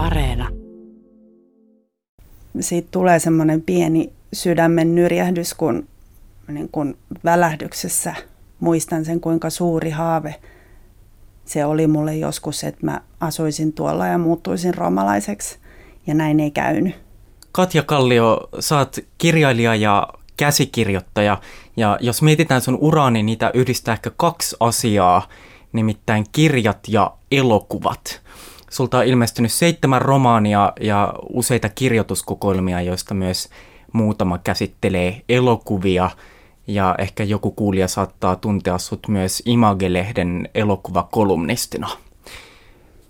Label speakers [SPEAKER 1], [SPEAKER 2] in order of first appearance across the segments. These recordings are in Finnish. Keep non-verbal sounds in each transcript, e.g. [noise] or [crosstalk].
[SPEAKER 1] Areena.
[SPEAKER 2] Siitä tulee semmoinen pieni sydämen nyrjähdys, kun, niin kun välähdyksessä muistan sen, kuinka suuri haave se oli mulle joskus, että mä asuisin tuolla ja muuttuisin romalaiseksi, ja näin ei käynyt.
[SPEAKER 3] Katja Kallio, saat kirjailija ja käsikirjoittaja, ja jos mietitään sun uraa, niin niitä yhdistää ehkä kaksi asiaa, nimittäin kirjat ja elokuvat. Sulta on ilmestynyt seitsemän romaania ja useita kirjoituskokoelmia, joista myös muutama käsittelee elokuvia. Ja ehkä joku kuulija saattaa tuntea sut myös Image-lehden elokuvakolumnistina.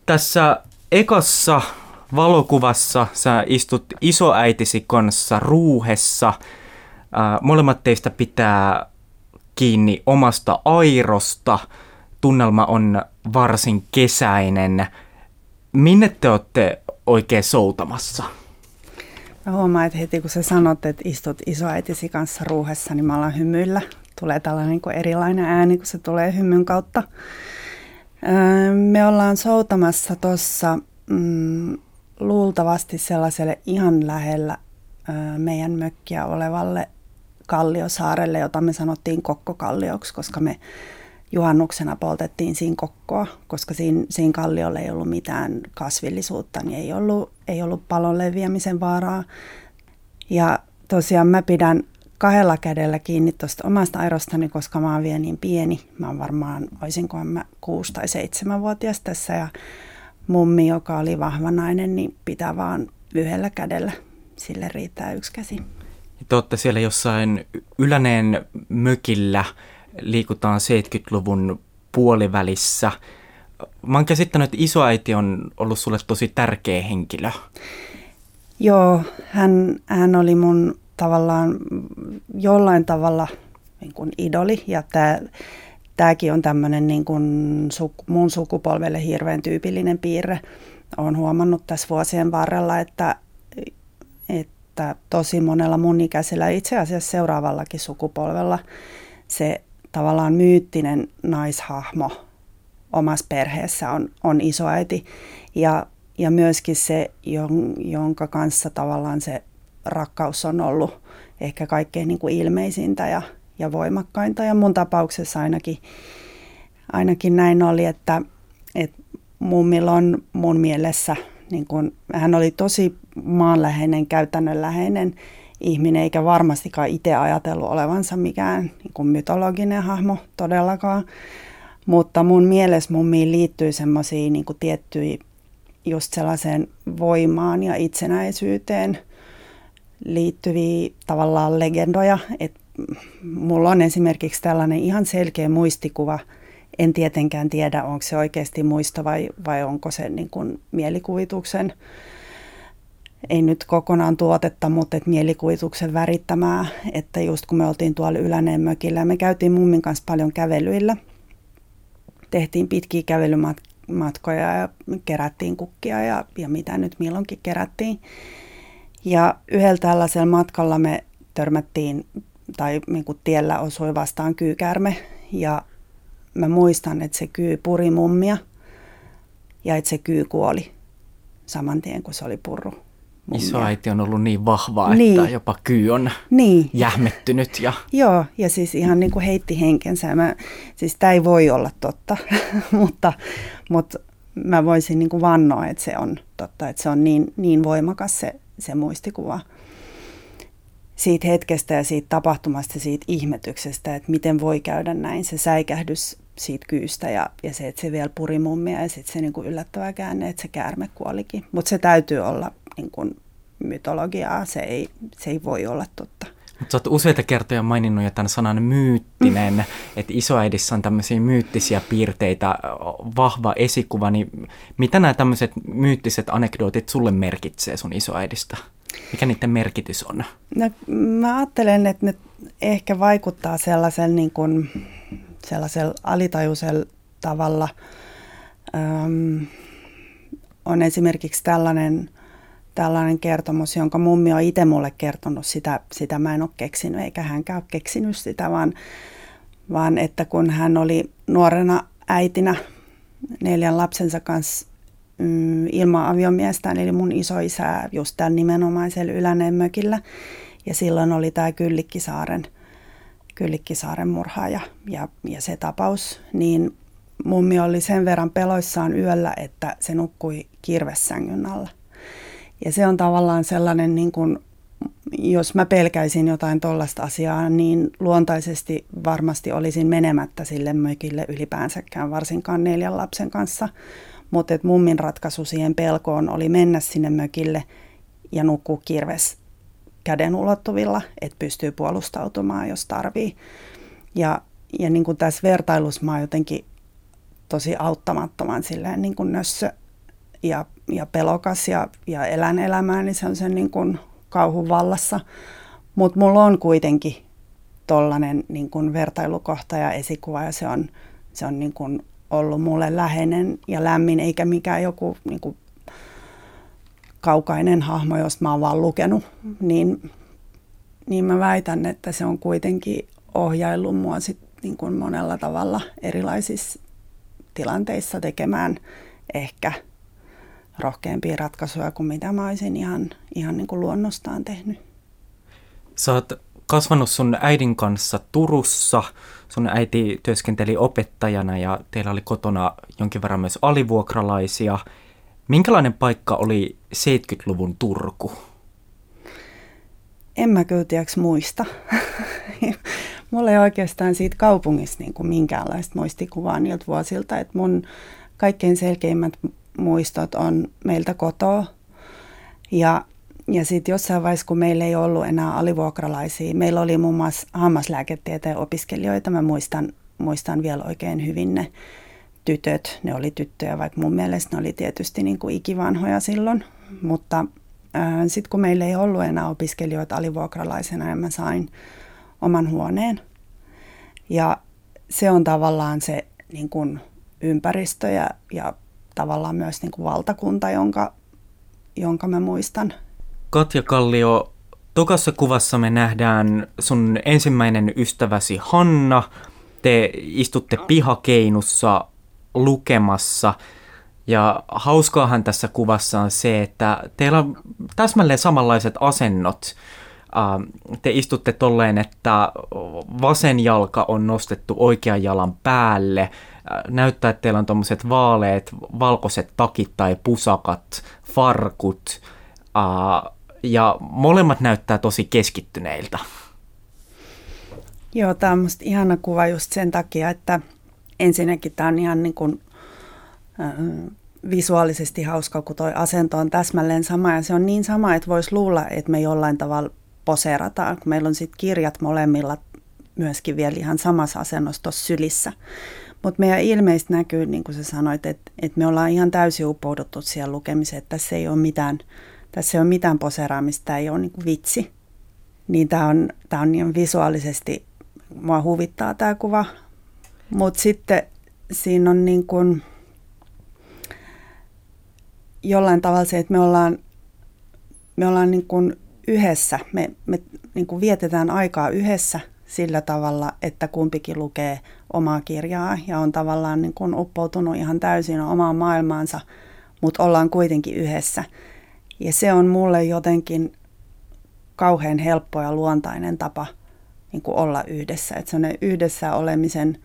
[SPEAKER 3] Tässä ekassa valokuvassa sä istut isoäitisi kanssa ruuhessa. molemmat teistä pitää kiinni omasta airosta. Tunnelma on varsin kesäinen. Minne te olette oikein soutamassa?
[SPEAKER 2] Mä huomaan, että heti kun sä sanot, että istut isoäitisi kanssa ruuhessa, niin mä alan hymyillä. Tulee tällainen niin kuin erilainen ääni, kun se tulee hymyn kautta. Öö, me ollaan soutamassa tuossa mm, luultavasti sellaiselle ihan lähellä öö, meidän mökkiä olevalle Kalliosaarelle, jota me sanottiin Kokkokallioksi, koska me juhannuksena poltettiin siinä kokkoa, koska siinä, siinä kalliolla ei ollut mitään kasvillisuutta, niin ei ollut, ei ollut palon leviämisen vaaraa. Ja tosiaan mä pidän kahdella kädellä kiinni tuosta omasta airostani, koska mä oon vielä niin pieni. Mä oon varmaan, olisinkohan mä kuusi tai seitsemän vuotias tässä ja mummi, joka oli vahva nainen, niin pitää vaan yhdellä kädellä. Sille riittää yksi käsi.
[SPEAKER 3] Te olette siellä jossain Yläneen mökillä liikutaan 70-luvun puolivälissä. Mä oon käsittänyt, että isoäiti on ollut sulle tosi tärkeä henkilö.
[SPEAKER 2] Joo, hän, hän oli mun tavallaan jollain tavalla niin kuin idoli ja tämä tämäkin on tämmöinen niin kuin mun sukupolvelle hirveän tyypillinen piirre. Olen huomannut tässä vuosien varrella, että, että tosi monella mun ikäisellä, itse asiassa seuraavallakin sukupolvella, se tavallaan myyttinen naishahmo omassa perheessä on, on isoäiti ja, ja myöskin se, jonka kanssa tavallaan se rakkaus on ollut ehkä kaikkein niin kuin ilmeisintä ja, ja voimakkainta. Ja mun tapauksessa ainakin, ainakin näin oli, että, että mummilla on mun mielessä, niin kun, hän oli tosi maanläheinen, käytännönläheinen ihminen, eikä varmastikaan itse ajatellut olevansa mikään niin kuin mytologinen hahmo todellakaan. Mutta mun mielessä mummiin liittyy semmoisia niin tiettyjä just sellaiseen voimaan ja itsenäisyyteen liittyviä tavallaan legendoja. Et mulla on esimerkiksi tällainen ihan selkeä muistikuva. En tietenkään tiedä, onko se oikeasti muisto vai, vai onko se niin kuin mielikuvituksen ei nyt kokonaan tuotetta, mutta et mielikuvituksen värittämää, että just kun me oltiin tuolla Yläneen mökillä, me käytiin mummin kanssa paljon kävelyillä, tehtiin pitkiä kävelymatkoja ja kerättiin kukkia ja, ja mitä nyt milloinkin kerättiin. Ja yhdellä tällaisella matkalla me törmättiin, tai niin kuin tiellä osui vastaan kyykärme, ja mä muistan, että se kyy puri mummia, ja että se kyy kuoli saman tien, kun se oli purru
[SPEAKER 3] Isoäiti on ollut niin vahvaa, niin. että jopa kyy on niin. jähmettynyt. Ja...
[SPEAKER 2] Joo, ja siis ihan niin kuin heitti henkensä. Mä, siis tämä ei voi olla totta, [laughs] mutta, mutta mä voisin niin kuin vannoa, että se on totta, että se on niin, niin voimakas se, se muistikuva siitä hetkestä ja siitä tapahtumasta, siitä ihmetyksestä, että miten voi käydä näin, se säikähdys siitä kyystä ja, ja se, että se vielä puri mummia ja sitten se niin kuin yllättävä käänne, että se käärme kuolikin. Mutta se täytyy olla niin kuin mytologiaa, se ei, se ei voi olla totta.
[SPEAKER 3] Mutta olet useita kertoja maininnut jo tämän sanan myyttinen, mm. että isoäidissä on tämmöisiä myyttisiä piirteitä, vahva esikuva, niin mitä nämä tämmöiset myyttiset anekdootit sulle merkitsee sun isoäidistä? Mikä niiden merkitys on?
[SPEAKER 2] No, mä ajattelen, että ne ehkä vaikuttaa sellaisella, niin kuin, sellaisella alitajuisella tavalla. Öm, on esimerkiksi tällainen tällainen kertomus, jonka mummi on itse mulle kertonut, sitä, sitä mä en ole keksinyt, eikä hänkään ole keksinyt sitä, vaan, vaan että kun hän oli nuorena äitinä neljän lapsensa kanssa mm, ilman aviomiestään, eli mun isoisää just tämän nimenomaisella Yläneen mökillä. Ja silloin oli tämä Kyllikkisaaren, Kyllikkisaaren murhaaja ja, ja se tapaus, niin mummi oli sen verran peloissaan yöllä, että se nukkui kirvessängyn alla. Ja se on tavallaan sellainen, niin kuin, jos mä pelkäisin jotain tollasta asiaa, niin luontaisesti varmasti olisin menemättä sille mökille ylipäänsäkään, varsinkaan neljän lapsen kanssa. Mutta mummin ratkaisu siihen pelkoon oli mennä sinne mökille ja nukkua kirves käden ulottuvilla, että pystyy puolustautumaan, jos tarvii. Ja, ja niin kuin tässä vertailussa mä oon jotenkin tosi auttamattoman silleen niin kuin nössö ja, ja pelokas ja, ja elän elämää, niin se on sen niin kuin kauhun vallassa. Mutta mulla on kuitenkin tollainen niin kuin vertailukohta ja esikuva ja se on, se on niin kuin ollut mulle läheinen ja lämmin, eikä mikään joku niin kuin kaukainen hahmo, josta mä oon vaan lukenut, niin, niin mä väitän, että se on kuitenkin ohjaillut mua sit niin kuin monella tavalla erilaisissa tilanteissa tekemään ehkä rohkeampia ratkaisuja kuin mitä mä olisin ihan, ihan niin kuin luonnostaan tehnyt.
[SPEAKER 3] Sä oot kasvanut sun äidin kanssa Turussa. Sun äiti työskenteli opettajana ja teillä oli kotona jonkin verran myös alivuokralaisia. Minkälainen paikka oli 70-luvun Turku?
[SPEAKER 2] En mä kyllä tiedäks muista. [laughs] Mulla ei oikeastaan siitä kaupungista niin kuin minkäänlaista muistikuvaa niiltä vuosilta. että mun kaikkein selkeimmät muistot on meiltä kotoa. Ja, ja sitten jossain vaiheessa, kun meillä ei ollut enää alivuokralaisia, meillä oli muun muassa hammaslääketieteen opiskelijoita. Mä muistan, muistan vielä oikein hyvin ne tytöt. Ne oli tyttöjä, vaikka mun mielestä ne oli tietysti niin kuin ikivanhoja silloin. Mutta sitten kun meillä ei ollut enää opiskelijoita alivuokralaisena, niin mä sain oman huoneen. Ja se on tavallaan se niin kuin ympäristö ja, ja tavallaan myös niin kuin valtakunta, jonka, jonka mä muistan.
[SPEAKER 3] Katja Kallio, tokassa kuvassa me nähdään sun ensimmäinen ystäväsi Hanna. Te istutte pihakeinussa lukemassa. Ja hauskaahan tässä kuvassa on se, että teillä on täsmälleen samanlaiset asennot te istutte tolleen, että vasen jalka on nostettu oikean jalan päälle. Näyttää, että teillä on tuommoiset vaaleet, valkoiset takit tai pusakat, farkut. Ja molemmat näyttää tosi keskittyneiltä.
[SPEAKER 2] Joo, tämä on musta ihana kuva just sen takia, että ensinnäkin tämä on ihan niin kuin, äh, visuaalisesti hauska, kun toi asento on täsmälleen sama. Ja se on niin sama, että voisi luulla, että me jollain tavalla poseerataan, kun meillä on sitten kirjat molemmilla myöskin vielä ihan samassa asennossa tuossa sylissä. Mutta meidän ilmeisesti näkyy, niin kuin sä sanoit, että, että me ollaan ihan täysin upouduttu siihen lukemiseen, että tässä ei ole mitään, tässä ei ole mitään poseeraamista, tämä ei ole niin kuin vitsi. Niin tämä on, tämä on niin visuaalisesti, mua huvittaa tämä kuva. Mutta sitten siinä on niin kuin jollain tavalla se, että me ollaan, me ollaan niin kuin yhdessä, me, me niin kuin vietetään aikaa yhdessä sillä tavalla, että kumpikin lukee omaa kirjaa ja on tavallaan niin kuin uppoutunut ihan täysin omaan maailmaansa, mutta ollaan kuitenkin yhdessä. Ja se on mulle jotenkin kauhean helppo ja luontainen tapa niin kuin olla yhdessä. Että se yhdessä olemisen,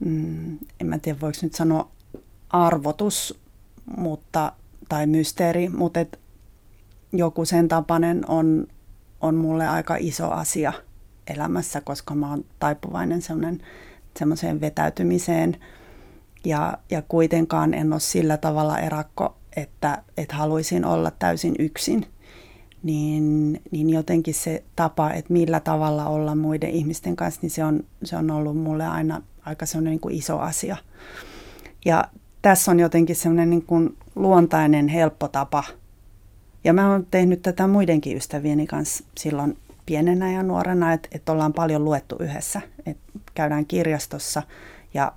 [SPEAKER 2] mm, en mä tiedä voiko nyt sanoa arvotus mutta, tai mysteeri, mutta et joku sen tapainen on, on mulle aika iso asia elämässä, koska mä oon taipuvainen semmoiseen vetäytymiseen ja, ja kuitenkaan en ole sillä tavalla erakko, että, että haluaisin olla täysin yksin. Niin, niin jotenkin se tapa, että millä tavalla olla muiden ihmisten kanssa, niin se on, se on ollut mulle aina aika semmoinen niin iso asia. Ja tässä on jotenkin semmoinen niin kuin luontainen, helppo tapa – ja mä oon tehnyt tätä muidenkin ystävieni kanssa silloin pienenä ja nuorena, että, että ollaan paljon luettu yhdessä. Että käydään kirjastossa ja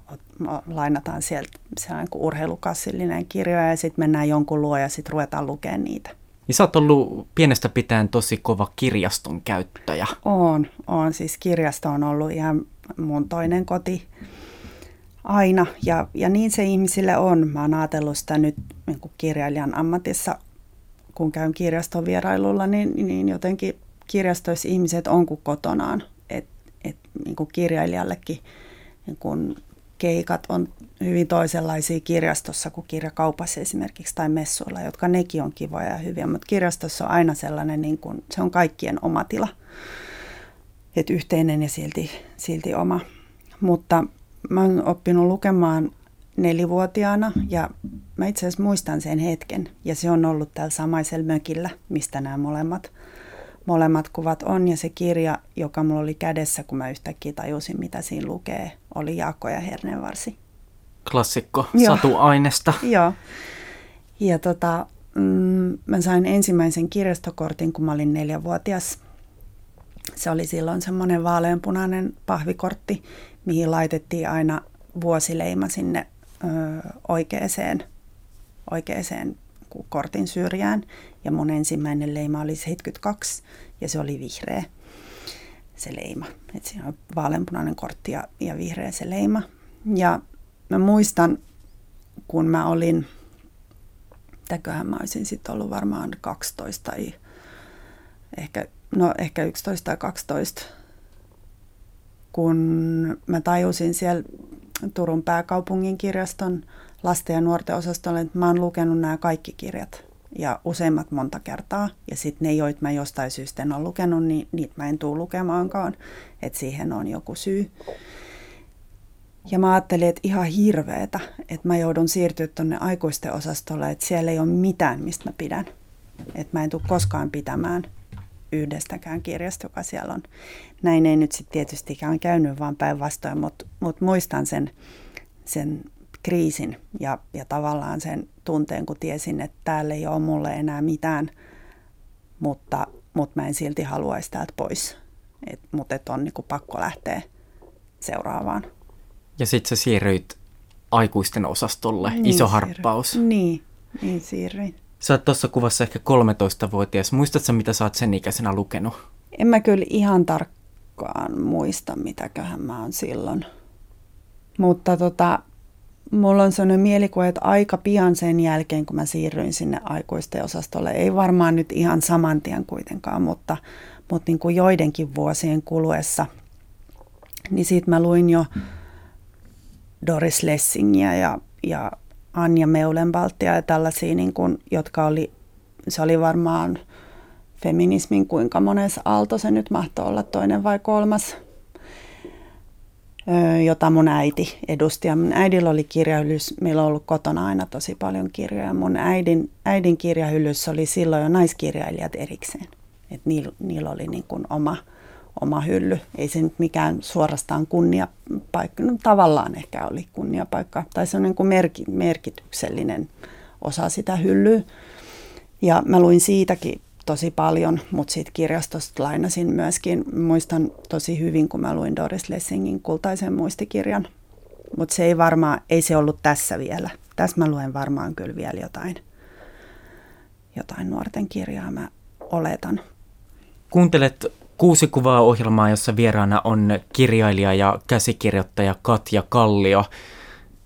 [SPEAKER 2] lainataan sieltä sellainen kuin urheilukassillinen kirja ja sitten mennään jonkun luo ja sitten ruvetaan lukemaan niitä.
[SPEAKER 3] Niin sä oot ollut pienestä pitäen tosi kova kirjaston käyttäjä.
[SPEAKER 2] On, on. Siis kirjasto on ollut ihan mun toinen koti aina. Ja, ja niin se ihmisille on. Mä oon ajatellut sitä nyt niin kirjailijan ammatissa, kun käyn kirjaston vierailulla, niin, niin jotenkin kirjastoissa ihmiset on kuin kotonaan. Et, et, niin kuin kirjailijallekin niin kuin keikat on hyvin toisenlaisia kirjastossa kuin kirjakaupassa esimerkiksi tai messuilla, jotka nekin on kivoja ja hyviä, mutta kirjastossa on aina sellainen, niin kuin, se on kaikkien oma tila, että yhteinen ja silti, silti oma. Mutta mä oon oppinut lukemaan nelivuotiaana ja mä itse asiassa muistan sen hetken ja se on ollut täällä samaisella mökillä, mistä nämä molemmat, molemmat kuvat on ja se kirja, joka mulla oli kädessä, kun mä yhtäkkiä tajusin, mitä siinä lukee, oli Jaakko ja Herneenvarsi.
[SPEAKER 3] Klassikko [laughs] Joo. satuainesta. [laughs]
[SPEAKER 2] Joo. Ja tota, mm, mä sain ensimmäisen kirjastokortin, kun mä olin neljävuotias. Se oli silloin semmoinen vaaleanpunainen pahvikortti, mihin laitettiin aina vuosileima sinne ö, oikeeseen, oikeeseen kortin syrjään. Ja mun ensimmäinen leima oli 72 ja se oli vihreä se leima. Et siinä on vaaleanpunainen kortti ja, ja vihreä se leima. Ja mä muistan, kun mä olin, mitäköhän mä olisin sitten ollut varmaan 12 tai ehkä, no ehkä 11 tai 12, kun mä tajusin siellä Turun pääkaupungin kirjaston lasten ja nuorten osastolle, että mä oon lukenut nämä kaikki kirjat ja useimmat monta kertaa. Ja sitten ne, joita mä jostain syystä en ole lukenut, niin niitä mä en tule lukemaankaan. Että siihen on joku syy. Ja mä ajattelin, että ihan hirveetä, että mä joudun siirtyä tuonne aikuisten osastolle, että siellä ei ole mitään, mistä mä pidän. Että mä en tule koskaan pitämään yhdestäkään kirjasta, joka siellä on. Näin ei nyt sitten tietystikään käynyt, vaan päinvastoin, mutta mut muistan sen, sen kriisin ja, ja tavallaan sen tunteen, kun tiesin, että täällä ei ole mulle enää mitään, mutta, mutta mä en silti haluaisi täältä pois. Et, mutta et on niinku pakko lähteä seuraavaan.
[SPEAKER 3] Ja sitten sä siirryit aikuisten osastolle, niin, iso harppaus.
[SPEAKER 2] Siirryin. Niin, niin siirryin.
[SPEAKER 3] Sä oot tuossa kuvassa ehkä 13-vuotias. Muistatko mitä sä oot sen ikäisenä lukenut?
[SPEAKER 2] En mä kyllä ihan tarkkaan muista, mitäköhän mä oon silloin. Mutta tota, mulla on sellainen mielikuva, että aika pian sen jälkeen, kun mä siirryin sinne aikuisten osastolle, ei varmaan nyt ihan saman tien kuitenkaan, mutta, mutta niin kuin joidenkin vuosien kuluessa, niin siitä mä luin jo Doris Lessingiä ja, ja Anja Meulenbaltia ja tällaisia, niin kuin, jotka oli, se oli varmaan feminismin kuinka monessa aalto se nyt mahtoi olla, toinen vai kolmas, jota mun äiti edusti. Ja mun äidillä oli kirjahyllys, meillä on ollut kotona aina tosi paljon kirjoja. Mun äidin, äidin kirjahyllys oli silloin jo naiskirjailijat erikseen. Et niillä, niillä oli niin kuin oma, oma hylly. Ei se nyt mikään suorastaan kunniapaikka, no tavallaan ehkä oli kunniapaikka, tai se on niin kuin merki, merkityksellinen osa sitä hyllyä. Ja mä luin siitäkin tosi paljon, mutta siitä kirjastosta lainasin myöskin. Muistan tosi hyvin, kun mä luin Doris Lessingin kultaisen muistikirjan. Mutta se ei varmaan, ei se ollut tässä vielä. Tässä mä luen varmaan kyllä vielä jotain, jotain nuorten kirjaa, mä oletan.
[SPEAKER 3] Kuuntelet kuusi kuvaa ohjelmaa, jossa vieraana on kirjailija ja käsikirjoittaja Katja Kallio.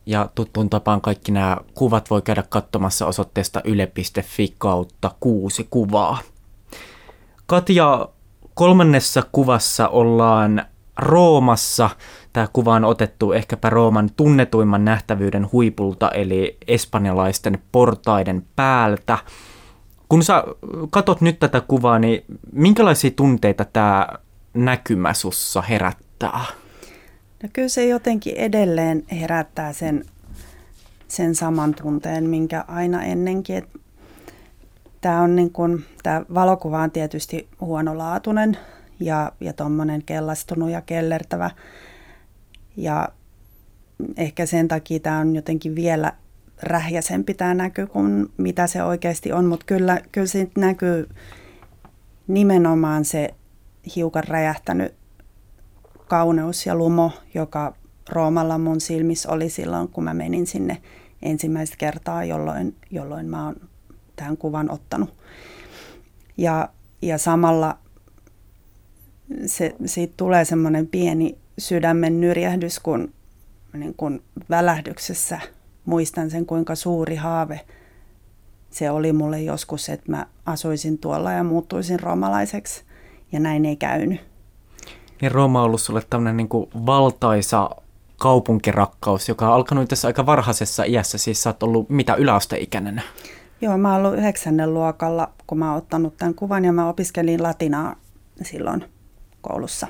[SPEAKER 3] Ja tuttuun tapaan kaikki nämä kuvat voi käydä katsomassa osoitteesta yle.fi kautta kuusi kuvaa. Katja, kolmannessa kuvassa ollaan Roomassa. Tämä kuva on otettu ehkäpä Rooman tunnetuimman nähtävyyden huipulta, eli espanjalaisten portaiden päältä. Kun sä katot nyt tätä kuvaa, niin minkälaisia tunteita tämä näkymä sussa herättää?
[SPEAKER 2] No kyllä se jotenkin edelleen herättää sen, sen saman tunteen, minkä aina ennenkin. Tämä, on niin kuin, tämä valokuva on tietysti huonolaatuinen ja, ja tuommoinen kellastunut ja kellertävä. Ja ehkä sen takia tämä on jotenkin vielä rähjäsempi tämä näky kuin mitä se oikeasti on, mutta kyllä, kyllä siitä näkyy nimenomaan se hiukan räjähtänyt kauneus ja lumo, joka Roomalla mun silmissä oli silloin, kun mä menin sinne ensimmäistä kertaa, jolloin, jolloin mä oon tämän kuvan ottanut. Ja, ja samalla se, siitä tulee semmoinen pieni sydämen nyrjähdys, kun, niin kuin välähdyksessä muistan sen, kuinka suuri haave se oli mulle joskus, että mä asuisin tuolla ja muuttuisin romalaiseksi. Ja näin ei käynyt.
[SPEAKER 3] Niin Rooma on ollut sulle tämmöinen niin valtaisa kaupunkirakkaus, joka on alkanut tässä aika varhaisessa iässä. Siis sä oot ollut mitä yläasteikäinen?
[SPEAKER 2] Joo, mä oon ollut yhdeksännen luokalla, kun mä oon ottanut tämän kuvan ja mä opiskelin latinaa silloin koulussa.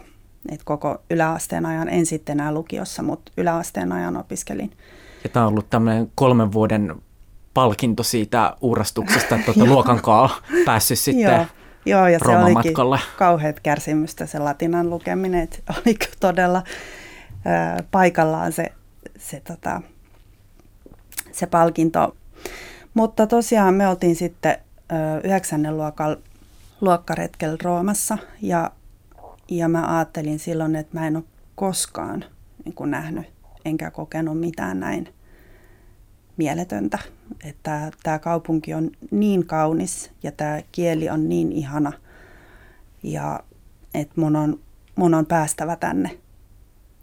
[SPEAKER 2] Et koko yläasteen ajan, en sitten enää lukiossa, mutta yläasteen ajan opiskelin.
[SPEAKER 3] Ja tämä on ollut tämmöinen kolmen vuoden palkinto siitä uurastuksesta, että olette [laughs] luokankaan päässyt sitten Joo.
[SPEAKER 2] Ja se olikin kauheat kärsimystä se latinan lukeminen, että oliko todella ö, paikallaan se, se, tota, se palkinto. Mutta tosiaan me oltiin sitten yhdeksännen luokan luokkaretkel Roomassa ja, ja mä ajattelin silloin, että mä en ole koskaan niin kuin nähnyt enkä kokenut mitään näin mieletöntä. Että tämä kaupunki on niin kaunis ja tämä kieli on niin ihana ja että mun on, mun on päästävä tänne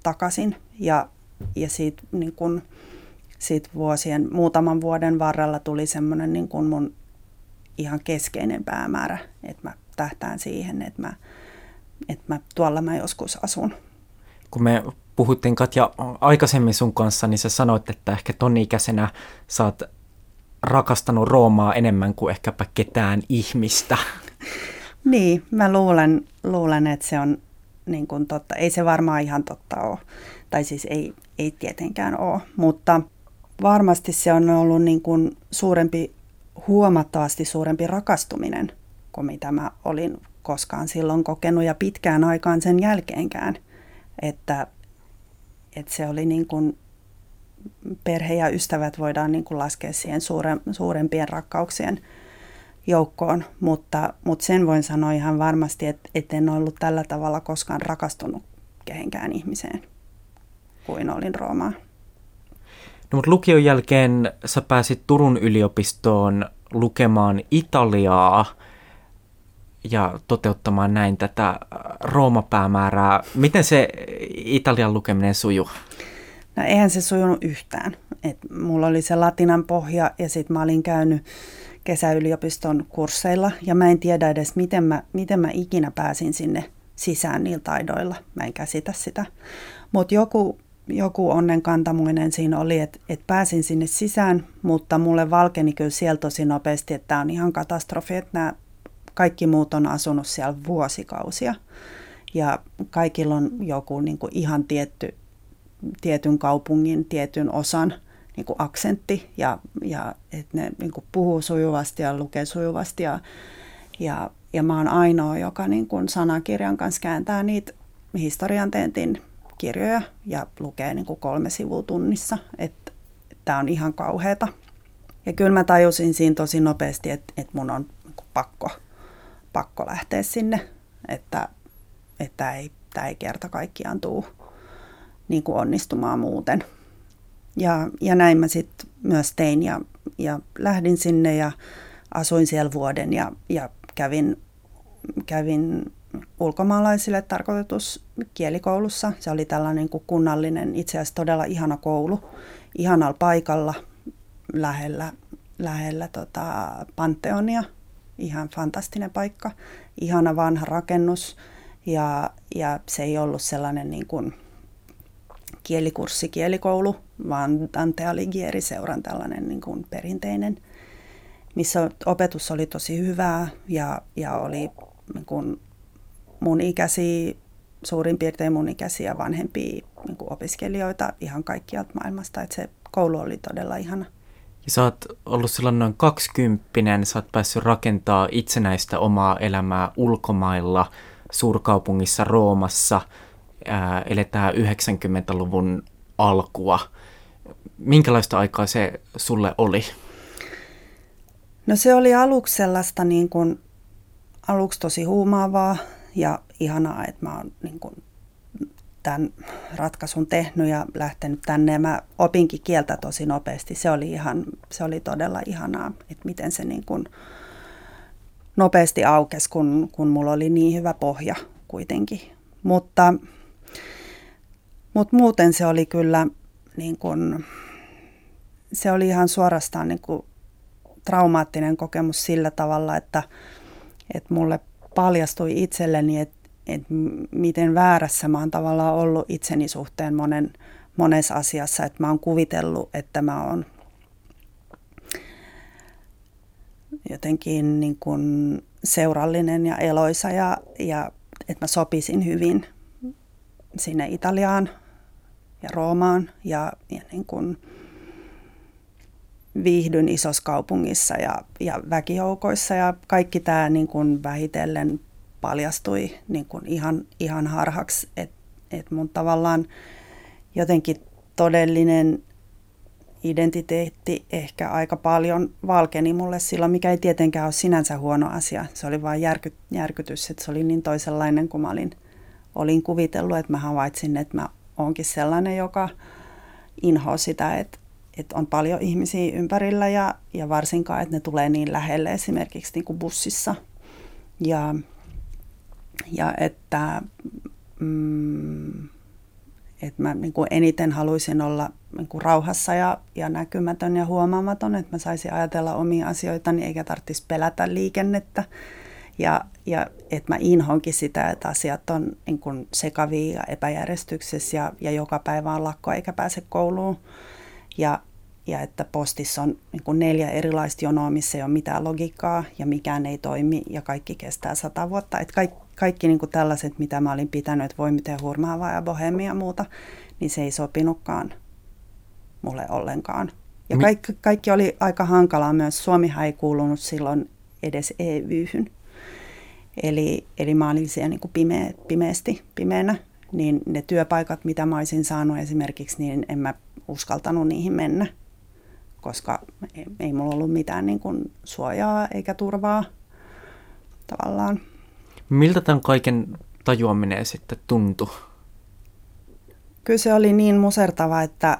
[SPEAKER 2] takaisin ja, ja siitä, niin kun, siitä vuosien, muutaman vuoden varrella tuli semmoinen niin kun mun ihan keskeinen päämäärä, että mä tähtään siihen, että mä, että mä tuolla mä joskus asun.
[SPEAKER 3] Kun me puhuttiin Katja aikaisemmin sun kanssa, niin sä sanoit, että ehkä ton ikäisenä sä oot rakastanut Roomaa enemmän kuin ehkäpä ketään ihmistä. [laughs]
[SPEAKER 2] Niin, mä luulen, luulen että se on niin kuin totta. Ei se varmaan ihan totta ole, tai siis ei, ei tietenkään ole, mutta varmasti se on ollut niin kuin suurempi, huomattavasti suurempi rakastuminen kuin mitä mä olin koskaan silloin kokenut ja pitkään aikaan sen jälkeenkään. Että että se oli niin kuin perhe ja ystävät voidaan niin kuin laskea siihen suure, suurempien rakkauksien joukkoon, mutta, mutta sen voin sanoa ihan varmasti, että, että en ollut tällä tavalla koskaan rakastunut kehenkään ihmiseen kuin olin Roomaan.
[SPEAKER 3] No, mutta lukion jälkeen sä pääsit Turun yliopistoon lukemaan Italiaa ja toteuttamaan näin tätä äh, Rooma-päämäärää. Miten se Italian lukeminen sujuu?
[SPEAKER 2] No eihän se sujunut yhtään. Et mulla oli se latinan pohja ja sitten mä olin käynyt kesäyliopiston kursseilla ja mä en tiedä edes, miten mä, miten mä ikinä pääsin sinne sisään niillä taidoilla. Mä en käsitä sitä. Mutta joku, joku onnenkantamuinen siinä oli, että et pääsin sinne sisään, mutta mulle valkeni kyllä siellä tosi nopeasti, että tämä on ihan katastrofi, että nämä kaikki muut on asunut siellä vuosikausia. Ja kaikilla on joku niin kuin ihan tietty, tietyn kaupungin, tietyn osan niin kuin aksentti ja, ja että ne niin kuin puhuu sujuvasti ja lukee sujuvasti. Ja, ja, ja mä oon ainoa, joka niin kuin sanakirjan kanssa kääntää niitä historian tentin kirjoja ja lukee niin kuin kolme sivua tunnissa, että tämä on ihan kauheata. Ja kyllä mä tajusin siinä tosi nopeasti, että, että mun on niin pakko pakko lähteä sinne, että, että ei, tämä ei kerta kaikkiaan tule niin kuin onnistumaan muuten. Ja, ja näin mä sitten myös tein ja, ja lähdin sinne ja asuin siellä vuoden ja, ja kävin, kävin ulkomaalaisille tarkoitus kielikoulussa. Se oli tällainen kuin kunnallinen, itse asiassa todella ihana koulu, ihanalla paikalla lähellä, lähellä tota Panteonia, ihan fantastinen paikka, ihana vanha rakennus ja, ja se ei ollut sellainen niin kuin kielikurssi, kielikoulu, vaan Dante Alighieri seuran tällainen niin kuin perinteinen, missä opetus oli tosi hyvää ja, ja oli niin kuin mun ikäisiä, suurin piirtein mun ikäisiä vanhempia niin kuin opiskelijoita ihan kaikkialta maailmasta, että se koulu oli todella ihana.
[SPEAKER 3] Ja sä oot ollut silloin noin kaksikymppinen, sä oot päässyt rakentaa itsenäistä omaa elämää ulkomailla, suurkaupungissa Roomassa, ää, eletään 90-luvun alkua. Minkälaista aikaa se sulle oli?
[SPEAKER 2] No se oli aluksi sellaista niin kuin, aluksi tosi huumaavaa ja ihanaa, että mä oon niin kuin, tämän ratkaisun tehnyt ja lähtenyt tänne. Ja mä opinkin kieltä tosi nopeasti. Se oli, ihan, se oli todella ihanaa, että miten se niin kuin nopeasti aukesi, kun, kun mulla oli niin hyvä pohja kuitenkin. Mutta, mutta muuten se oli kyllä, niin kuin, se oli ihan suorastaan niin kuin traumaattinen kokemus sillä tavalla, että, että mulle paljastui itselleni, että, että miten väärässä mä oon tavallaan ollut itseni suhteen monen, monessa asiassa, että mä oon kuvitellut, että mä oon jotenkin niin kuin seurallinen ja eloisa ja, ja että mä sopisin hyvin sinne Italiaan ja Roomaan ja, ja niin kuin viihdyn isossa kaupungissa ja, ja väkijoukoissa ja kaikki tämä niin kuin vähitellen paljastui niin kuin ihan, ihan harhaksi, että et mun tavallaan jotenkin todellinen identiteetti ehkä aika paljon valkeni mulle silloin, mikä ei tietenkään ole sinänsä huono asia. Se oli vain järky, järkytys, että se oli niin toisenlainen kuin mä olin, olin kuvitellut, että mä havaitsin, että mä oonkin sellainen, joka inhoaa sitä, että, että on paljon ihmisiä ympärillä ja, ja varsinkaan, että ne tulee niin lähelle esimerkiksi niin kuin bussissa. Ja, ja että mm, että mä niin kuin eniten haluaisin olla niin kuin rauhassa ja, ja näkymätön ja huomaamaton, että mä saisin ajatella omia asioitani eikä tarvitsisi pelätä liikennettä. Ja, ja että mä inhonkin sitä, että asiat on niin kuin sekavia ja epäjärjestyksessä ja, ja joka päivä on lakko eikä pääse kouluun. Ja, ja että postissa on niin kuin neljä erilaista jonoa, missä ei ole mitään logiikkaa ja mikään ei toimi ja kaikki kestää sata vuotta. Että kaikki, kaikki niin kuin tällaiset, mitä mä olin pitänyt, että voi miten hurmaavaa ja bohemia ja muuta, niin se ei sopinutkaan mulle ollenkaan. Ja kaikki, kaikki oli aika hankalaa myös. Suomihan ei kuulunut silloin edes EYhyn. Eli, eli mä olin siellä niin kuin pimeä, pimeästi, pimeänä. Niin ne työpaikat, mitä mä olisin saanut esimerkiksi, niin en mä uskaltanut niihin mennä, koska ei, ei mulla ollut mitään niin kuin suojaa eikä turvaa tavallaan.
[SPEAKER 3] Miltä tämän kaiken tajuaminen sitten tuntui?
[SPEAKER 2] Kyllä se oli niin musertava, että,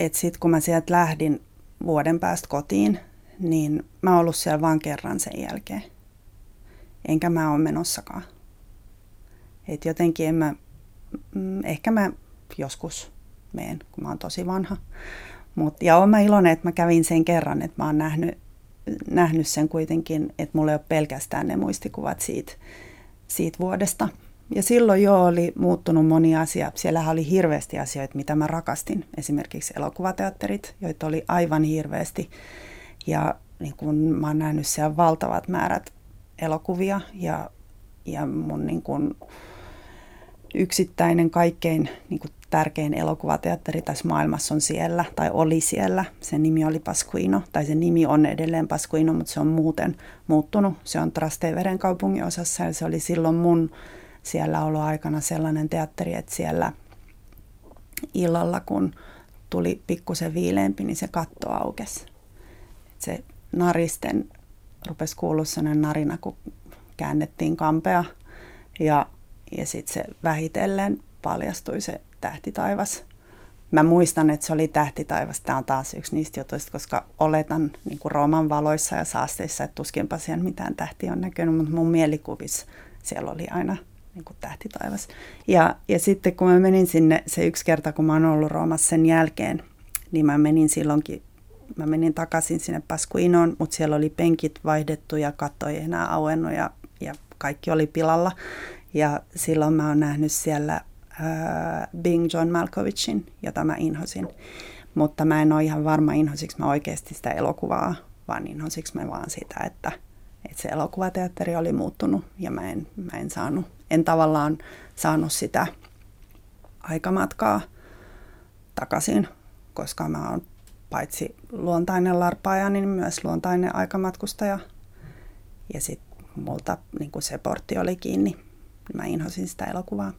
[SPEAKER 2] että sitten kun mä sieltä lähdin vuoden päästä kotiin, niin mä oon ollut siellä vain kerran sen jälkeen. Enkä mä ole menossakaan. Et jotenkin en mä, mm, ehkä mä joskus meen, kun mä oon tosi vanha. Mut, ja oon mä iloinen, että mä kävin sen kerran, että mä oon nähnyt, nähnyt sen kuitenkin, että mulla ei ole pelkästään ne muistikuvat siitä, siitä vuodesta. Ja silloin jo oli muuttunut moni asia. Siellä oli hirveästi asioita, mitä mä rakastin. Esimerkiksi elokuvateatterit, joita oli aivan hirveästi. Ja niin kun mä oon nähnyt siellä valtavat määrät elokuvia ja, ja mun niin kun yksittäinen kaikkein niin kun tärkein elokuvateatteri tässä maailmassa on siellä, tai oli siellä. Sen nimi oli Pasquino, tai sen nimi on edelleen Pasquino, mutta se on muuten muuttunut. Se on Trasteveren kaupungin osassa, ja se oli silloin mun siellä aikana sellainen teatteri, että siellä illalla, kun tuli pikkusen viileempi, niin se katto aukesi. Se naristen rupesi kuulua sellainen narina, kun käännettiin kampea, ja, ja sitten se vähitellen paljastui se tähtitaivas. Mä muistan, että se oli tähtitaivas. Tämä on taas yksi niistä jutuista, koska oletan niin kuin Rooman valoissa ja saasteissa, että tuskinpa siellä mitään tähtiä on näkynyt, mutta mun mielikuvissa siellä oli aina niin kuin tähtitaivas. Ja, ja sitten kun mä menin sinne se yksi kerta, kun mä oon ollut Roomassa sen jälkeen, niin mä menin silloinkin, mä menin takaisin sinne Pasquinoon, mutta siellä oli penkit vaihdettu ja katto ei enää auennut ja, ja kaikki oli pilalla. Ja silloin mä oon nähnyt siellä äh, Bing John Malkovichin, jota mä inhosin. Mutta mä en ole ihan varma inhosiksi mä oikeasti sitä elokuvaa, vaan inhosiksi mä vaan sitä, että, että se elokuvateatteri oli muuttunut ja mä en, mä en, saanut, en tavallaan saanut sitä aikamatkaa takaisin, koska mä oon paitsi luontainen larpaaja, niin myös luontainen aikamatkustaja. Ja sitten multa niin se portti oli kiinni. Mä inhosin sitä elokuvaa.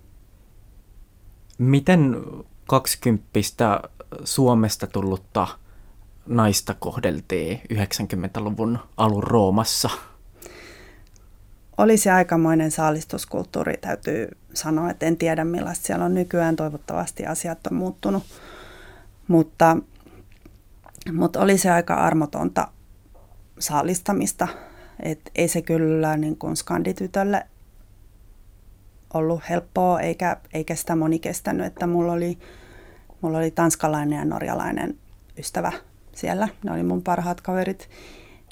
[SPEAKER 3] Miten kaksikymppistä Suomesta tullutta naista kohdeltiin 90-luvun alun Roomassa?
[SPEAKER 2] Oli se aikamoinen saalistuskulttuuri, täytyy sanoa, että en tiedä millaista siellä on nykyään. Toivottavasti asiat on muuttunut, mutta, mutta oli se aika armotonta saalistamista. Et ei se kyllä niin kuin skanditytölle ollut helppoa eikä, eikä sitä moni kestänyt, että mulla oli mulla oli tanskalainen ja norjalainen ystävä siellä, ne oli mun parhaat kaverit,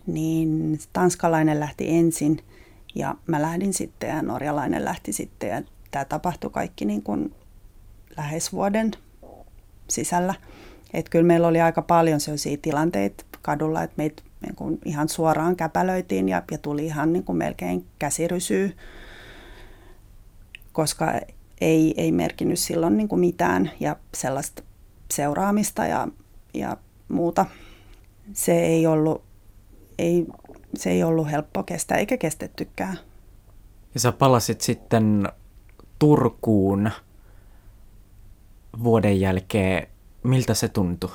[SPEAKER 2] niin tanskalainen lähti ensin ja mä lähdin sitten ja norjalainen lähti sitten. Ja tämä tapahtui kaikki niin kuin lähes vuoden sisällä. Että kyllä meillä oli aika paljon sellaisia tilanteita kadulla, että meitä niin kuin ihan suoraan käpälöitiin ja, ja tuli ihan niin kuin melkein käsirysyy, koska ei, ei merkinnyt silloin niin kuin mitään ja sellaista seuraamista ja, ja muuta. Se ei ollut, ei, se ei ollut helppo kestää eikä kestettykään.
[SPEAKER 3] Ja sä palasit sitten Turkuun vuoden jälkeen. Miltä se tuntui?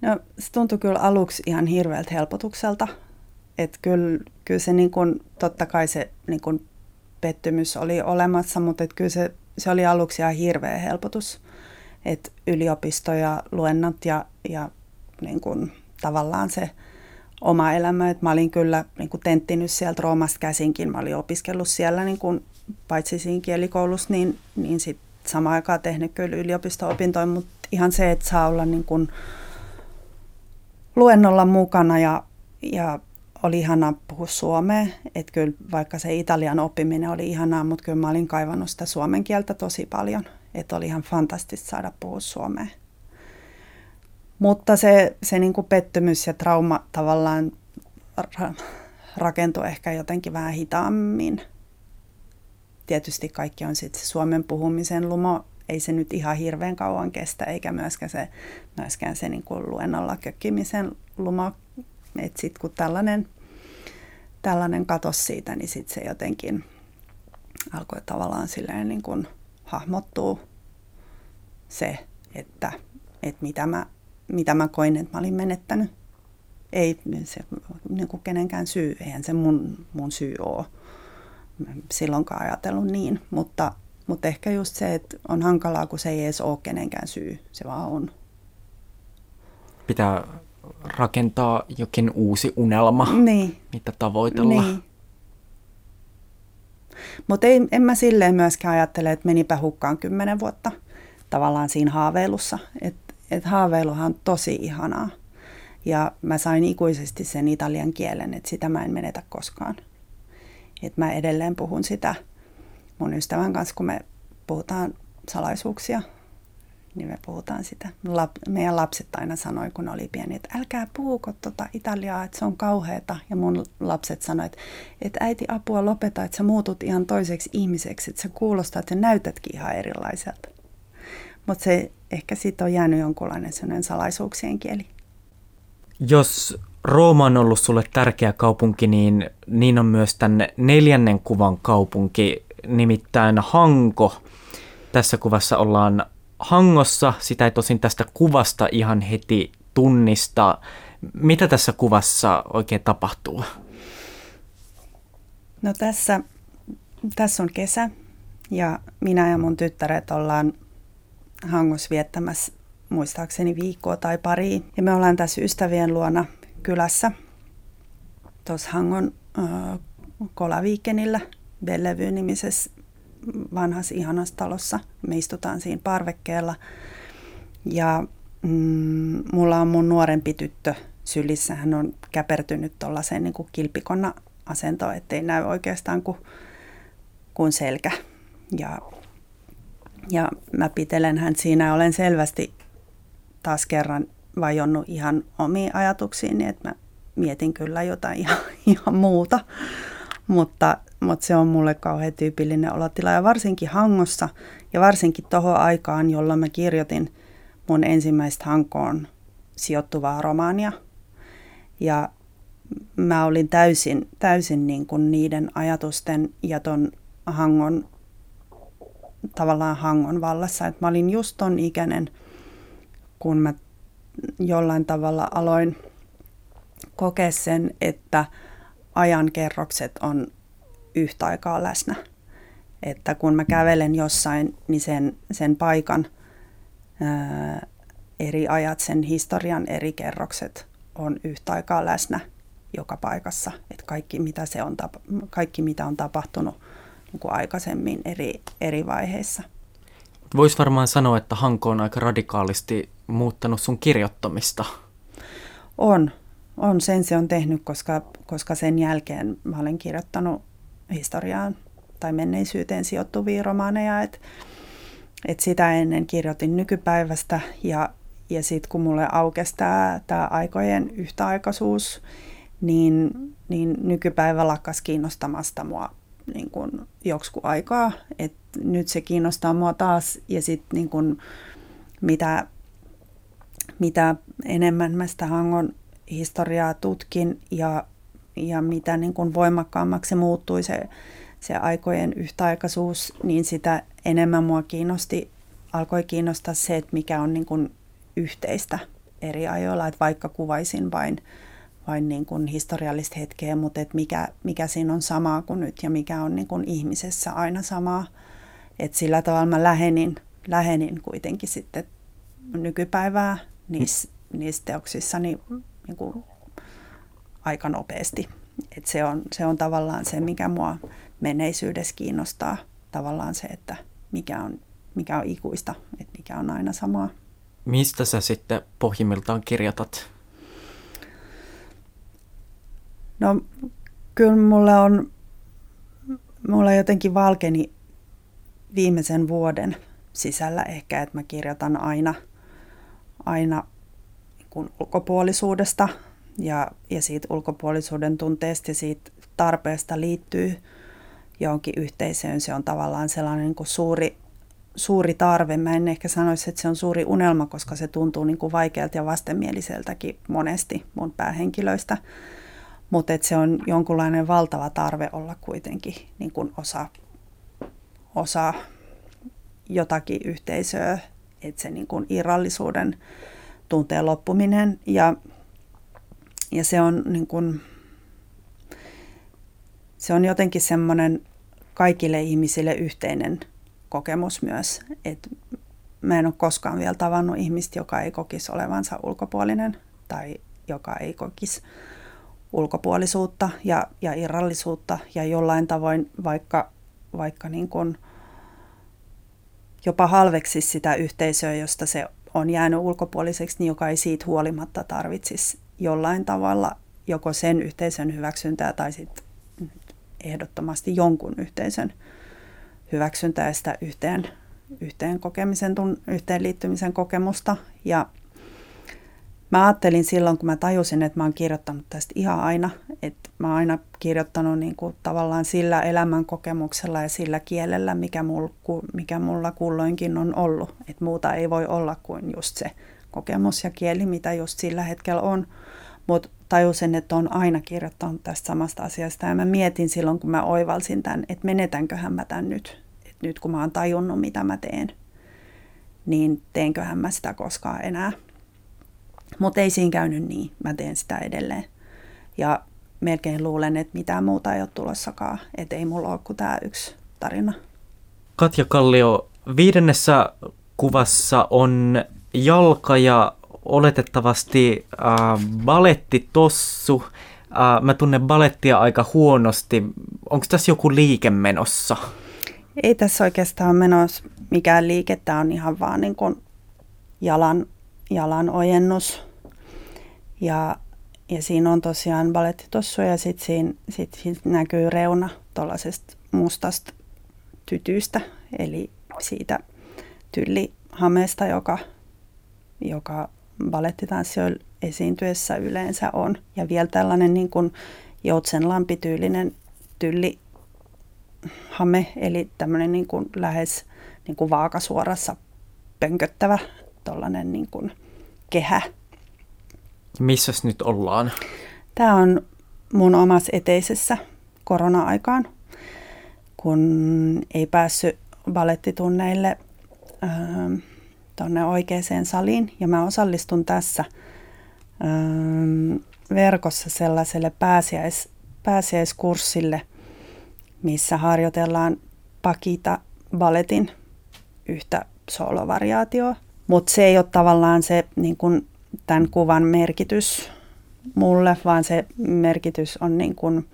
[SPEAKER 2] No se tuntui kyllä aluksi ihan hirveältä helpotukselta. Että kyllä, kyllä se niin kuin, totta kai se niin kuin pettymys oli olemassa, mutta et kyllä se, se oli aluksi ihan hirveä helpotus. Että yliopisto ja luennot ja, ja niin kuin, tavallaan se oma elämä. Et mä olin kyllä niin kuin tenttinyt sieltä Roomasta käsinkin. Mä olin opiskellut siellä niin kuin, paitsi siinä kielikoulussa, niin, niin sit samaan aikaan tehnyt kyllä yliopisto-opintoja, mutta ihan se, että saa olla niin kuin, luennolla mukana ja, ja oli ihanaa puhua suomea. Että kyllä vaikka se italian oppiminen oli ihanaa, mutta kyllä mä olin kaivannut sitä suomen kieltä tosi paljon. Että oli ihan fantastista saada puhua suomea. Mutta se, se niin kuin pettymys ja trauma tavallaan ra- rakentui ehkä jotenkin vähän hitaammin. Tietysti kaikki on sitten suomen puhumisen lumo ei se nyt ihan hirveän kauan kestä, eikä myöskään se, myöskään se niin kuin luennolla kökkimisen luma. Että sitten kun tällainen, tällainen katos siitä, niin sitten se jotenkin alkoi tavallaan silleen niin kuin hahmottuu se, että, että mitä, mä, mitä mä koin, että mä olin menettänyt. Ei se niin kuin kenenkään syy, eihän se mun, mun syy ole silloinkaan ajatellut niin, mutta mutta ehkä just se, että on hankalaa, kun se ei edes ole kenenkään syy, se vaan on.
[SPEAKER 3] Pitää rakentaa jokin uusi unelma, niin. mitä tavoitella. Niin.
[SPEAKER 2] Mutta en mä silleen myöskään ajattele, että menipä hukkaan kymmenen vuotta tavallaan siinä haaveilussa. Että et haaveiluhan on tosi ihanaa. Ja mä sain ikuisesti sen italian kielen, että sitä mä en menetä koskaan. Että mä edelleen puhun sitä mun ystävän kanssa, kun me puhutaan salaisuuksia, niin me puhutaan sitä. Meidän lapset aina sanoi, kun oli pieni, että älkää puhuko tota Italiaa, että se on kauheata. Ja mun lapset sanoivat, että äiti apua lopeta, että sä muutut ihan toiseksi ihmiseksi, että sä kuulostaa, että sä näytätkin ihan erilaiselta. Mutta se ehkä siitä on jäänyt jonkunlainen sellainen salaisuuksien kieli.
[SPEAKER 3] Jos Rooma on ollut sulle tärkeä kaupunki, niin, niin on myös tänne neljännen kuvan kaupunki nimittäin Hanko. Tässä kuvassa ollaan Hangossa, sitä ei tosin tästä kuvasta ihan heti tunnista. Mitä tässä kuvassa oikein tapahtuu?
[SPEAKER 2] No tässä, tässä on kesä ja minä ja mun tyttäret ollaan Hangos viettämässä muistaakseni viikkoa tai pari. Ja me ollaan tässä ystävien luona kylässä tuossa Hangon äh, Kolaviikenillä – Bellevue-nimisessä vanhassa ihanassa talossa. Me istutaan siinä parvekkeella ja mm, mulla on mun nuorempi tyttö sylissä. Hän on käpertynyt tuollaiseen niin kilpikonna asentoon, ettei näy oikeastaan kuin, kuin selkä. Ja, ja mä pitelen hän siinä olen selvästi taas kerran vajonnut ihan omiin ajatuksiin, niin että mä mietin kyllä jotain ihan, ihan muuta. Mutta mutta se on mulle kauhean tyypillinen olotila ja varsinkin Hangossa ja varsinkin tuohon aikaan, jolloin mä kirjoitin mun ensimmäistä Hankoon sijoittuvaa romaania. Ja mä olin täysin, täysin niin kuin niiden ajatusten ja ton Hangon, tavallaan Hangon vallassa. Et mä olin just ton ikäinen, kun mä jollain tavalla aloin kokea sen, että ajankerrokset on yhtä aikaa läsnä. Että kun mä kävelen jossain, niin sen, sen paikan ää, eri ajat, sen historian eri kerrokset on yhtä aikaa läsnä joka paikassa. Että kaikki mitä, se on, kaikki, mitä on tapahtunut niin kuin aikaisemmin eri, eri vaiheissa.
[SPEAKER 3] Voisi varmaan sanoa, että Hanko on aika radikaalisti muuttanut sun kirjoittamista.
[SPEAKER 2] On. On, sen se on tehnyt, koska, koska sen jälkeen mä olen kirjoittanut historiaan tai menneisyyteen sijoittuvia romaaneja. Et, et sitä ennen kirjoitin nykypäivästä ja, ja sitten kun mulle aukesi tämä aikojen yhtäaikaisuus, niin, niin nykypäivä lakkas kiinnostamasta mua niin kun joksikin aikaa. Et nyt se kiinnostaa mua taas ja sitten niin kun, mitä, mitä enemmän mä sitä Hangon historiaa tutkin ja, ja mitä niin kun voimakkaammaksi se muuttui se, se aikojen yhtäaikaisuus, niin sitä enemmän mua kiinnosti, alkoi kiinnostaa se, että mikä on niin kun yhteistä eri ajoilla, että vaikka kuvaisin vain vain niin kuin historiallista hetkeä, mutta että mikä, mikä siinä on samaa kuin nyt ja mikä on niin kuin ihmisessä aina samaa. Että sillä tavalla mä lähenin, lähenin kuitenkin sitten nykypäivää niissä, niissä teoksissa niin, kuin aika nopeasti. Et se, on, se on tavallaan se, mikä mua menneisyydessä kiinnostaa. Tavallaan se, että mikä on, mikä on ikuista, että mikä on aina samaa.
[SPEAKER 3] Mistä sä sitten pohjimmiltaan kirjoitat?
[SPEAKER 2] No kyllä mulle on, mulla jotenkin valkeni viimeisen vuoden sisällä ehkä, että mä kirjoitan aina, aina kun ulkopuolisuudesta ja, ja siitä ulkopuolisuuden tunteesta ja siitä tarpeesta liittyy johonkin yhteisöön. Se on tavallaan sellainen niin kuin suuri, suuri tarve. Mä en ehkä sanoisi, että se on suuri unelma, koska se tuntuu niin kuin vaikealta ja vastenmieliseltäkin monesti mun päähenkilöistä mutta se on jonkunlainen valtava tarve olla kuitenkin niin kuin osa, osa jotakin yhteisöä, että se niin kuin irrallisuuden tunteen loppuminen. Ja, ja se on niin kuin, se on jotenkin semmoinen kaikille ihmisille yhteinen kokemus myös, että mä en ole koskaan vielä tavannut ihmistä, joka ei kokisi olevansa ulkopuolinen tai joka ei kokisi ulkopuolisuutta ja, ja irrallisuutta ja jollain tavoin vaikka, vaikka niin kuin jopa halveksi sitä yhteisöä, josta se on jäänyt ulkopuoliseksi, niin joka ei siitä huolimatta tarvitsisi jollain tavalla joko sen yhteisön hyväksyntää tai sitten ehdottomasti jonkun yhteisön hyväksyntää ja sitä yhteen, yhteen kokemisen, yhteen liittymisen kokemusta. Ja Mä ajattelin silloin, kun mä tajusin, että mä oon kirjoittanut tästä ihan aina, että mä oon aina kirjoittanut niin kuin tavallaan sillä elämänkokemuksella ja sillä kielellä, mikä, mul, mikä mulla kulloinkin on ollut. Että muuta ei voi olla kuin just se kokemus ja kieli, mitä just sillä hetkellä on. Mutta tajusin, että on aina kirjoittanut tästä samasta asiasta. Ja mä mietin silloin, kun mä oivalsin tämän, että menetänköhän mä tämän nyt. Että nyt kun mä oon tajunnut, mitä mä teen, niin teenköhän mä sitä koskaan enää. Mutta ei siinä käynyt niin. Mä teen sitä edelleen. Ja melkein luulen, että mitään muuta ei ole tulossakaan. Että ei mulla ole kuin tämä yksi tarina.
[SPEAKER 3] Katja Kallio, viidennessä kuvassa on jalka ja oletettavasti äh, balettitossu. Äh, mä tunnen balettia aika huonosti. Onko tässä joku liike menossa?
[SPEAKER 2] Ei tässä oikeastaan menossa mikään liike. Tämä on ihan vaan niin kuin jalan jalan ojennus. Ja, ja siinä on tosiaan balettitossu ja sitten siinä, sit siinä näkyy reuna tuollaisesta mustasta tytystä, eli siitä tyllihameesta, joka, joka balettitanssijoilla esiintyessä yleensä on. Ja vielä tällainen niin kuin joutsenlampityylinen tyllihame, eli tämmöinen niin kuin lähes niin kuin vaakasuorassa pönköttävä tuollainen niin kuin kehä.
[SPEAKER 3] Missä nyt ollaan?
[SPEAKER 2] Tämä on mun omassa eteisessä korona-aikaan, kun ei päässyt balettitunneille ähm, tuonne oikeaan saliin. Ja mä osallistun tässä ähm, verkossa sellaiselle pääsiäis, pääsiäiskurssille, missä harjoitellaan Pakita Balletin yhtä solovariaatioa. Mutta se ei ole tavallaan se niin kun, tämän kuvan merkitys mulle, vaan se merkitys on niin kun,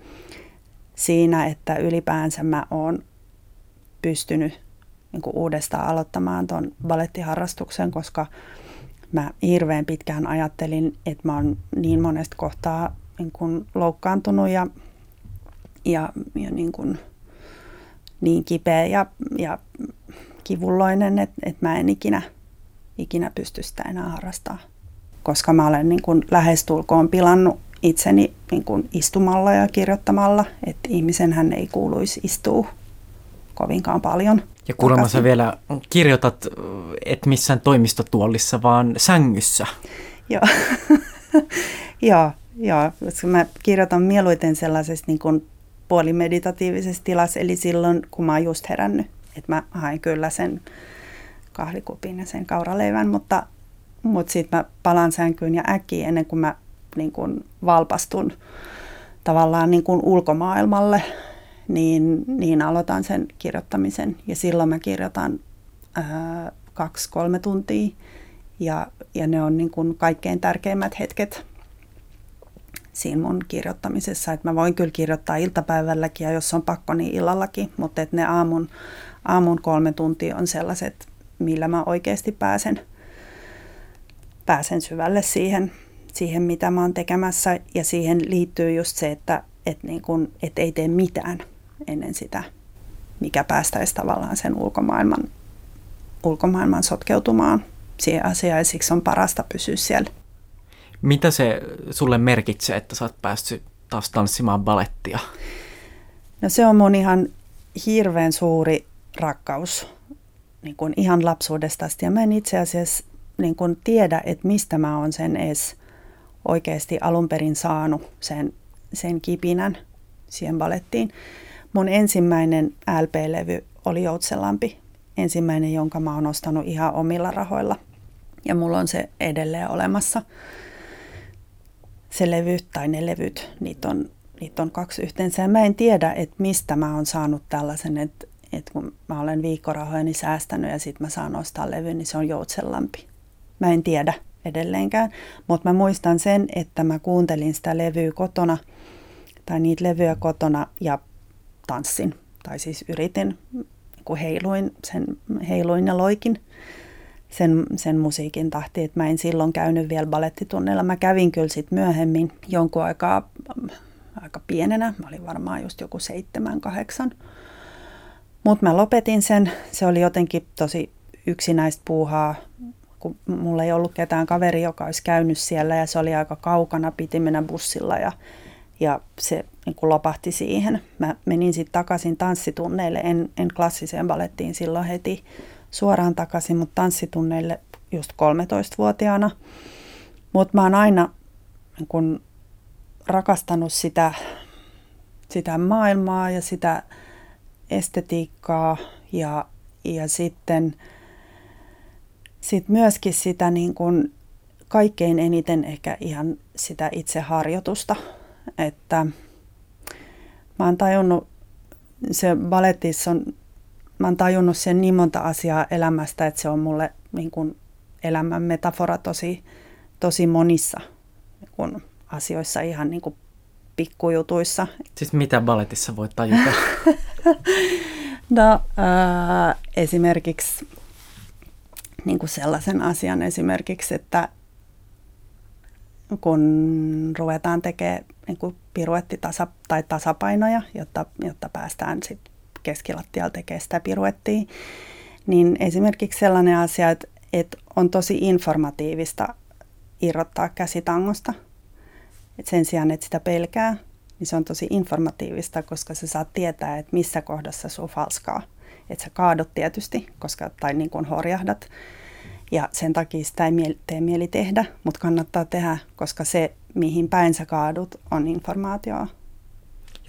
[SPEAKER 2] siinä, että ylipäänsä mä oon pystynyt niin kuin uudestaan aloittamaan tuon balettiharrastuksen, koska mä hirveän pitkään ajattelin, että mä oon niin monesta kohtaa niin kuin loukkaantunut ja, ja, ja niin, kuin, niin kipeä ja, ja kivulloinen, että, että mä en ikinä, ikinä pysty sitä enää harrastamaan. Koska mä olen niin kuin lähestulkoon pilannut itseni niin kuin istumalla ja kirjoittamalla, että ihmisen ei kuuluisi istua kovinkaan paljon.
[SPEAKER 3] Ja kuulemma sä vielä kirjoitat, et missään toimistotuolissa, vaan sängyssä.
[SPEAKER 2] Joo, [laughs] joo, joo. Koska mä kirjoitan mieluiten sellaisessa niin kuin puolimeditatiivisessa tilassa, eli silloin, kun mä oon just herännyt. Että mä hain kyllä sen kahvikupin ja sen kauraleivän, mutta, mutta sitten mä palaan sänkyyn ja äkkiä ennen kuin mä niin kuin valpastun tavallaan niin kuin ulkomaailmalle, niin, niin aloitan sen kirjoittamisen. Ja silloin mä kirjoitan ää, kaksi-kolme tuntia ja, ja ne on niin kuin kaikkein tärkeimmät hetket siinä mun kirjoittamisessa. Että mä voin kyllä kirjoittaa iltapäivälläkin ja jos on pakko, niin illallakin, mutta että ne aamun, aamun kolme tuntia on sellaiset, millä mä oikeasti pääsen, pääsen syvälle siihen, siihen, mitä mä oon tekemässä. Ja siihen liittyy just se, että et niin kun, et ei tee mitään ennen sitä, mikä päästäisi tavallaan sen ulkomaailman, ulkomaailman sotkeutumaan siihen asiaan. Ja siksi on parasta pysyä siellä.
[SPEAKER 3] Mitä se sulle merkitsee, että sä oot päässyt taas tanssimaan balettia?
[SPEAKER 2] No se on mun ihan hirveän suuri rakkaus niin kuin ihan lapsuudesta asti. Ja mä en itse asiassa niin kuin tiedä, että mistä mä oon sen edes oikeasti alun perin saanut sen, sen kipinän siihen balettiin. Mun ensimmäinen LP-levy oli Joutselampi, ensimmäinen, jonka mä oon ostanut ihan omilla rahoilla. Ja mulla on se edelleen olemassa. Se levy tai ne levyt, niitä on, niitä on kaksi yhteensä. Ja mä en tiedä, että mistä mä oon saanut tällaisen, että, että kun mä olen viikkorahojani säästänyt ja sitten mä saan ostaa levy, niin se on Joutselampi. Mä en tiedä, edelleenkään. Mutta mä muistan sen, että mä kuuntelin sitä levyä kotona tai niitä levyjä kotona ja tanssin. Tai siis yritin, kun heiluin, sen, heiluin ja loikin sen, sen musiikin tahti, että mä en silloin käynyt vielä balettitunneilla. Mä kävin kyllä sitten myöhemmin jonkun aikaa aika pienenä, mä olin varmaan just joku seitsemän, kahdeksan. Mutta mä lopetin sen, se oli jotenkin tosi yksinäistä puuhaa kun mulla ei ollut ketään kaveri, joka olisi käynyt siellä ja se oli aika kaukana, piti mennä bussilla ja, ja se niin kuin lopahti siihen. Mä menin sitten takaisin tanssitunneille, en, en klassiseen balettiin silloin heti suoraan takaisin, mutta tanssitunneille just 13-vuotiaana. Mutta mä oon aina niin kun, rakastanut sitä, sitä maailmaa ja sitä estetiikkaa ja, ja sitten – sitten myöskin sitä niin kuin kaikkein eniten ehkä ihan sitä itse harjoitusta, että mä oon tajunnut, se balletissa on, mä oon tajunnut sen niin monta asiaa elämästä, että se on mulle niin kuin elämän metafora tosi, tosi monissa niin kuin asioissa, ihan niin kuin pikkujutuissa.
[SPEAKER 3] Siis mitä balletissa voit tajuta? [laughs]
[SPEAKER 2] no äh, esimerkiksi niin kuin sellaisen asian esimerkiksi, että kun ruvetaan tekemään niin kuin piruetti tasa, tai tasapainoja, jotta, jotta päästään sit keskilattialla tekemään sitä piruettia, niin esimerkiksi sellainen asia, että, että on tosi informatiivista irrottaa käsitangosta. Et sen sijaan, että sitä pelkää, niin se on tosi informatiivista, koska sä saat tietää, että missä kohdassa sun falskaa että sä kaadut tietysti, koska, tai niin kuin horjahdat. Ja sen takia sitä ei mieli, tee mieli tehdä, mutta kannattaa tehdä, koska se, mihin päin sä kaadut, on informaatioa.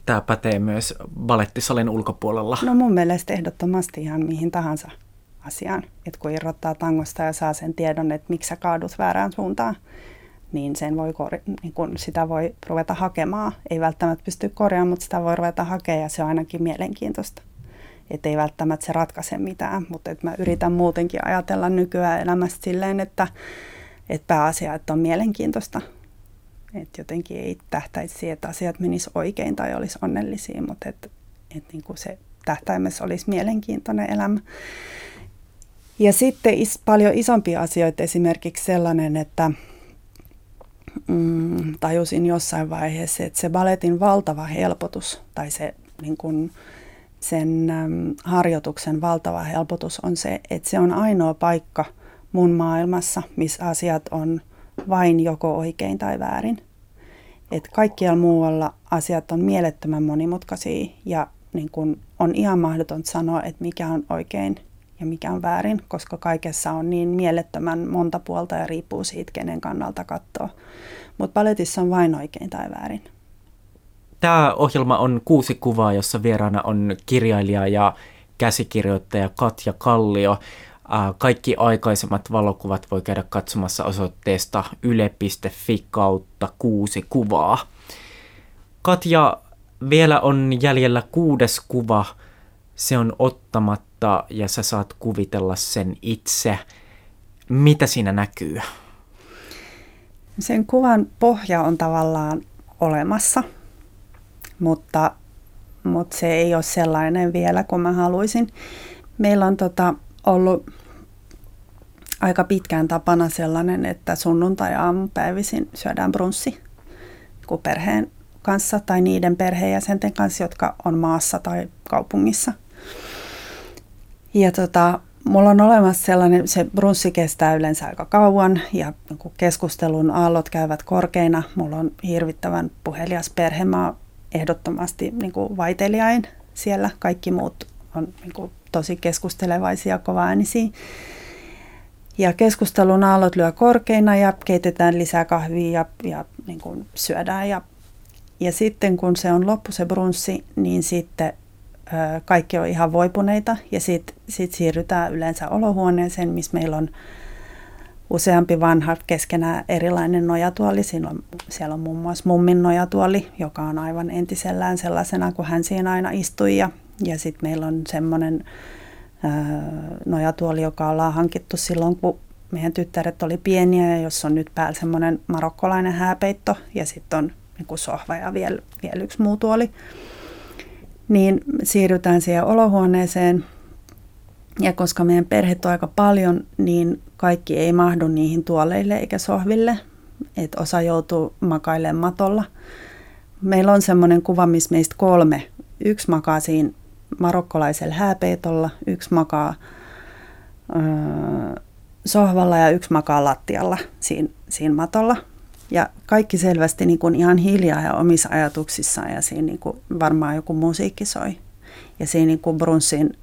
[SPEAKER 3] Tämä pätee myös balettisalin ulkopuolella.
[SPEAKER 2] No mun mielestä ehdottomasti ihan mihin tahansa asiaan. Että kun irrottaa tangosta ja saa sen tiedon, että miksi sä kaadut väärään suuntaan, niin, sen voi, niin kun sitä voi ruveta hakemaan. Ei välttämättä pysty korjaamaan, mutta sitä voi ruveta hakemaan ja se on ainakin mielenkiintoista että ei välttämättä se ratkaise mitään, mutta että mä yritän muutenkin ajatella nykyään elämästä silleen, että, että pääasia, että on mielenkiintoista. Että jotenkin ei tähtäisi siihen, että asiat menis oikein tai olisi onnellisia, mutta että, että niin se tähtäimessä olisi mielenkiintoinen elämä. Ja sitten is, paljon isompia asioita, esimerkiksi sellainen, että mm, tajusin jossain vaiheessa, että se balletin valtava helpotus tai se niin kun, sen äm, harjoituksen valtava helpotus on se, että se on ainoa paikka mun maailmassa, missä asiat on vain joko oikein tai väärin. Et kaikkialla muualla asiat on mielettömän monimutkaisia ja niin kun on ihan mahdotonta sanoa, että mikä on oikein ja mikä on väärin, koska kaikessa on niin mielettömän monta puolta ja riippuu siitä, kenen kannalta katsoo. Mutta paletissa on vain oikein tai väärin.
[SPEAKER 3] Tämä ohjelma on kuusi kuvaa, jossa vieraana on kirjailija ja käsikirjoittaja Katja Kallio. Kaikki aikaisemmat valokuvat voi käydä katsomassa osoitteesta yle.fi kautta kuusi kuvaa. Katja, vielä on jäljellä kuudes kuva. Se on ottamatta ja sä saat kuvitella sen itse. Mitä siinä näkyy?
[SPEAKER 2] Sen kuvan pohja on tavallaan olemassa, mutta, mutta se ei ole sellainen vielä kuin mä haluaisin. Meillä on tota, ollut aika pitkään tapana sellainen, että sunnuntai-aamupäivisin syödään brunssi kun perheen kanssa tai niiden perheenjäsenten kanssa, jotka on maassa tai kaupungissa. Ja tota, mulla on olemassa sellainen, se brunssi kestää yleensä aika kauan ja kun keskustelun aallot käyvät korkeina, mulla on hirvittävän puhelias perhe, mä ehdottomasti niin kuin vaiteliain siellä, kaikki muut on niin kuin tosi keskustelevaisia, kovaäänisiä. Ja keskustelun aallot lyö korkeina ja keitetään lisää kahvia ja, ja niin kuin syödään. Ja, ja sitten kun se on loppu se brunssi, niin sitten kaikki on ihan voipuneita ja sitten sit siirrytään yleensä olohuoneeseen, missä meillä on useampi vanha keskenään erilainen nojatuoli. Siinä on, siellä on muun muassa mummin nojatuoli, joka on aivan entisellään sellaisena, kuin hän siinä aina istui. Ja, ja sitten meillä on semmoinen nojatuoli, joka ollaan hankittu silloin, kun meidän tyttäret oli pieniä ja jos on nyt päällä semmoinen marokkolainen hääpeitto ja sitten on niin kuin sohva ja vielä, vielä yksi muu tuoli, niin siirrytään siihen olohuoneeseen. Ja koska meidän perhe on aika paljon, niin kaikki ei mahdu niihin tuoleille eikä sohville. Et osa joutuu makailemaan matolla. Meillä on semmoinen kuva, missä meistä kolme. Yksi makaa siinä marokkolaisella hääpeitolla, yksi makaa öö, sohvalla ja yksi makaa lattialla siinä, siinä matolla. Ja kaikki selvästi niin kuin ihan hiljaa ja omissa ajatuksissaan ja siinä niin kuin varmaan joku musiikki soi. Ja siinä niin kuin brunssin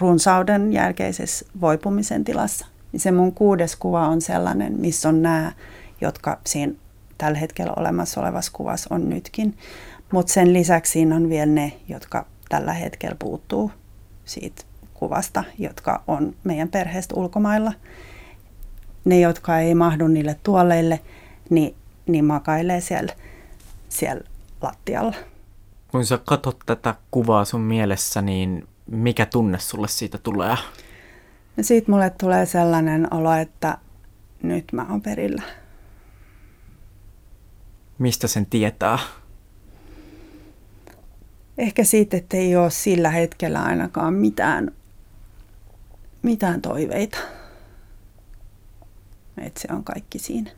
[SPEAKER 2] runsauden jälkeisessä voipumisen tilassa. Ja se mun kuudes kuva on sellainen, missä on nämä, jotka siinä tällä hetkellä olemassa olevassa kuvassa on nytkin. Mutta sen lisäksi siinä on vielä ne, jotka tällä hetkellä puuttuu siitä kuvasta, jotka on meidän perheestä ulkomailla. Ne, jotka ei mahdu niille tuoleille, niin, niin makailee siellä, siellä lattialla.
[SPEAKER 3] Kun sä katsot tätä kuvaa sun mielessä, niin mikä tunne sulle siitä tulee?
[SPEAKER 2] No siitä mulle tulee sellainen olo, että nyt mä oon perillä.
[SPEAKER 3] Mistä sen tietää?
[SPEAKER 2] ehkä siitä, että ei ole sillä hetkellä ainakaan mitään, mitään toiveita. Että se on kaikki siinä.